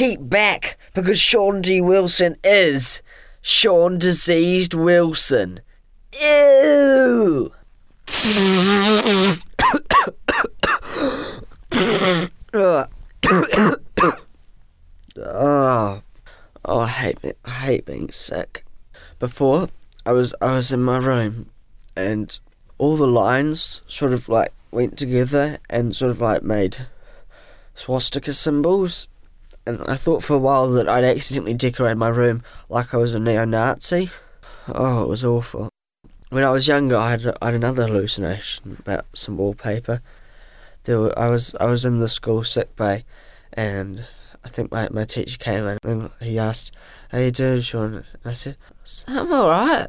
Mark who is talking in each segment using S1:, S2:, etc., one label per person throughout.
S1: keep back because Sean D. Wilson is Sean Diseased Wilson. Ew! Oh, oh, I hate it. I hate being sick. Before, I was I was in my room, and all the lines sort of like went together and sort of like made swastika symbols. And I thought for a while that I'd accidentally decorated my room like I was a neo-Nazi. Oh, it was awful. When I was younger, I had, I had another hallucination about some wallpaper. There were, I was I was in the school sick bay, and I think my, my teacher came in and he asked, "How you doing, Sean?" And I said, "I'm all right.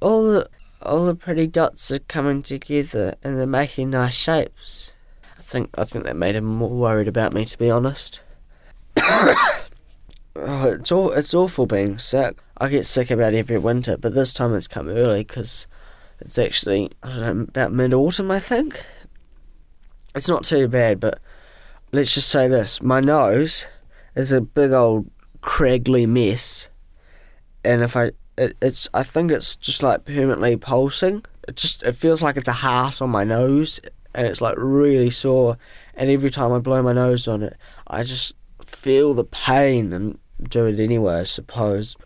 S1: All the all the pretty dots are coming together and they're making nice shapes." I think I think that made him more worried about me, to be honest. Oh, it's all it's awful being sick. I get sick about every winter, but this time it's come early because it's actually I don't know about mid autumn, I think. It's not too bad, but let's just say this: my nose is a big old craggly mess, and if I it, it's I think it's just like permanently pulsing. It just it feels like it's a heart on my nose, and it's like really sore. And every time I blow my nose on it, I just feel the pain and do it anyway. I suppose.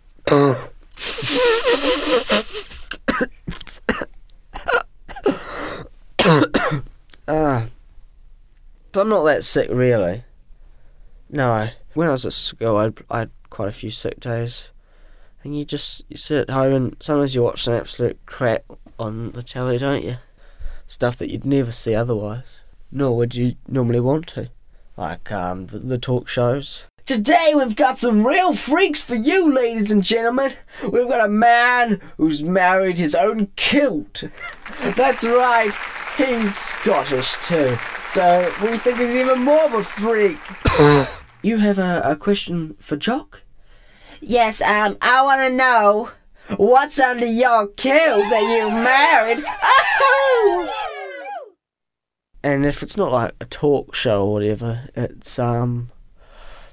S1: Ah. But I'm not that sick, really. No, when I was at school, I'd, I had quite a few sick days. And you just you sit at home and sometimes you watch some absolute crap on the telly, don't you? Stuff that you'd never see otherwise. Nor would you normally want to. Like um, the, the talk shows. Today we've got some real freaks for you, ladies and gentlemen. We've got a man who's married his own kilt. That's right, he's Scottish too. So we think he's even more of a freak. you have a, a question for Jock? Yes, um, I want to know what's under your kilt that you married. Oh! And if it's not like a talk show or whatever, it's um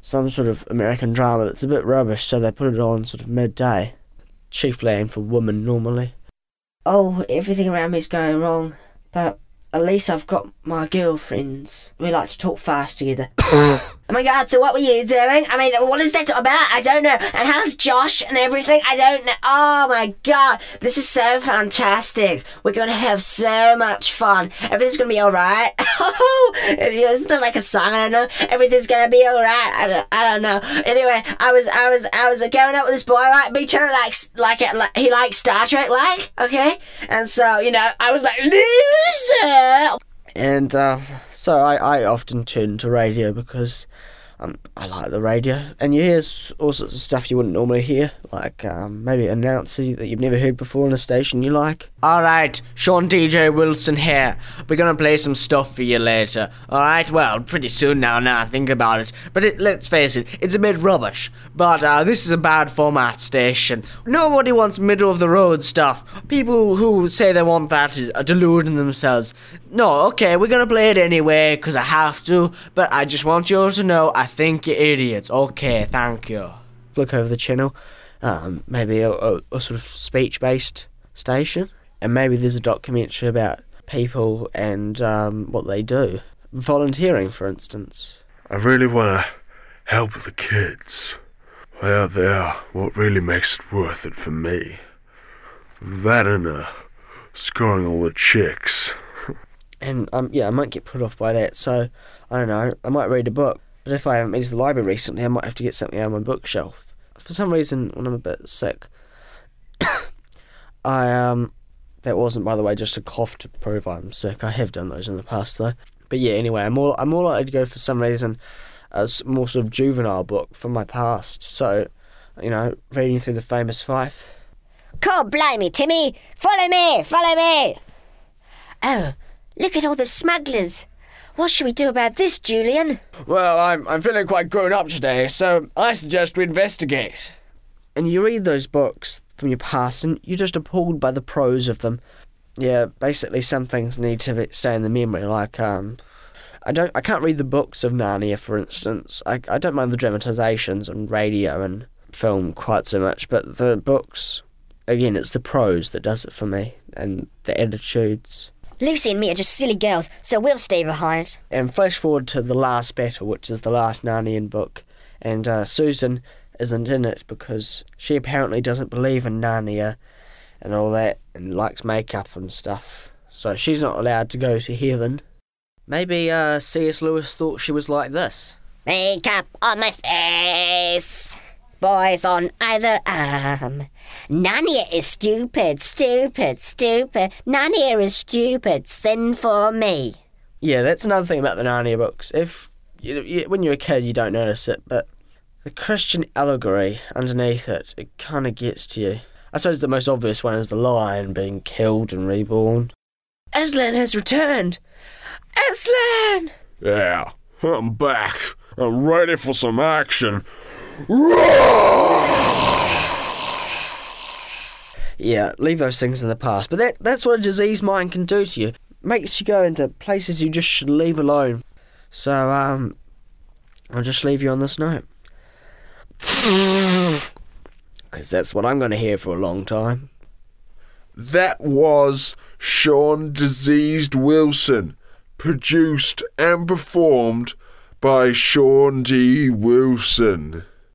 S1: some sort of American drama that's a bit rubbish, so they put it on sort of midday, chiefly aimed for women normally. Oh, everything around me's going wrong, but at least I've got my girlfriends. We like to talk fast together. oh my god, so what were you doing? I mean, what is that about? I don't know. And how's Josh and everything? I don't know. Oh my god, this is so fantastic. We're gonna have so much fun. Everything's gonna be alright. Isn't that like a song? I don't know. Everything's gonna be alright. I don't, I don't know. Anyway, I was, I was, I was going out with this boy, right? Me too, like, like, like he likes Star Trek, like, okay? And so, you know, I was like, loser! And uh, so I, I often tune to radio because um, I like the radio. And you hear all sorts of stuff you wouldn't normally hear, like um, maybe an announcer that you've never heard before on a station you like. Alright, Sean DJ Wilson here. We're gonna play some stuff for you later. Alright, well, pretty soon now, now I think about it. But it, let's face it, it's a bit rubbish. But uh, this is a bad format station. Nobody wants middle of the road stuff. People who say they want that is, are deluding themselves. No, okay, we're gonna play it anyway, because I have to, but I just want you all to know I think you're idiots. Okay, thank you. Look over the channel. Um, maybe a, a, a sort of speech based station. And maybe there's a documentary about people and um, what they do. Volunteering, for instance.
S2: I really want to help the kids. Well, they're what really makes it worth it for me. That and uh, scoring all the chicks.
S1: And um, yeah, I might get put off by that. So I don't know. I might read a book. But if I haven't been to the library recently, I might have to get something out of my bookshelf. For some reason, when I'm a bit sick, I um, that wasn't by the way just a cough to prove I'm sick. I have done those in the past though. But yeah, anyway, I'm more I'm more likely to go for some reason a more sort of juvenile book from my past. So, you know, reading through the famous five.
S3: God blimey, Timmy! Follow me! Follow me! Oh, look at all the smugglers. What should we do about this, Julian?
S1: Well, I'm I'm feeling quite grown up today, so I suggest we investigate. And you read those books from your past, and you're just appalled by the prose of them. Yeah, basically, some things need to stay in the memory, like um, I don't. I can't read the books of Narnia, for instance. I, I don't mind the dramatizations on radio and film quite so much, but the books, again, it's the prose that does it for me, and the attitudes.
S3: Lucy and me are just silly girls, so we'll stay behind.
S1: And flash forward to the last battle, which is the last Narnian book, and uh, Susan isn't in it because she apparently doesn't believe in Narnia and all that, and likes makeup and stuff. So she's not allowed to go to heaven. Maybe uh, C.S. Lewis thought she was like this.
S3: Makeup on my face. Boys on either arm. Narnia is stupid, stupid, stupid. Narnia is stupid. Sin for me.
S1: Yeah, that's another thing about the Narnia books. If you, you, when you're a kid, you don't notice it, but the Christian allegory underneath it, it kind of gets to you. I suppose the most obvious one is the lion being killed and reborn. Aslan has returned. Aslan!
S2: Yeah, I'm back. I'm ready for some action.
S1: Yeah, leave those things in the past. But that that's what a diseased mind can do to you. Makes you go into places you just should leave alone. So, um, I'll just leave you on this note. Because that's what I'm going to hear for a long time.
S2: That was Sean Diseased Wilson, produced and performed by Sean D. Wilson.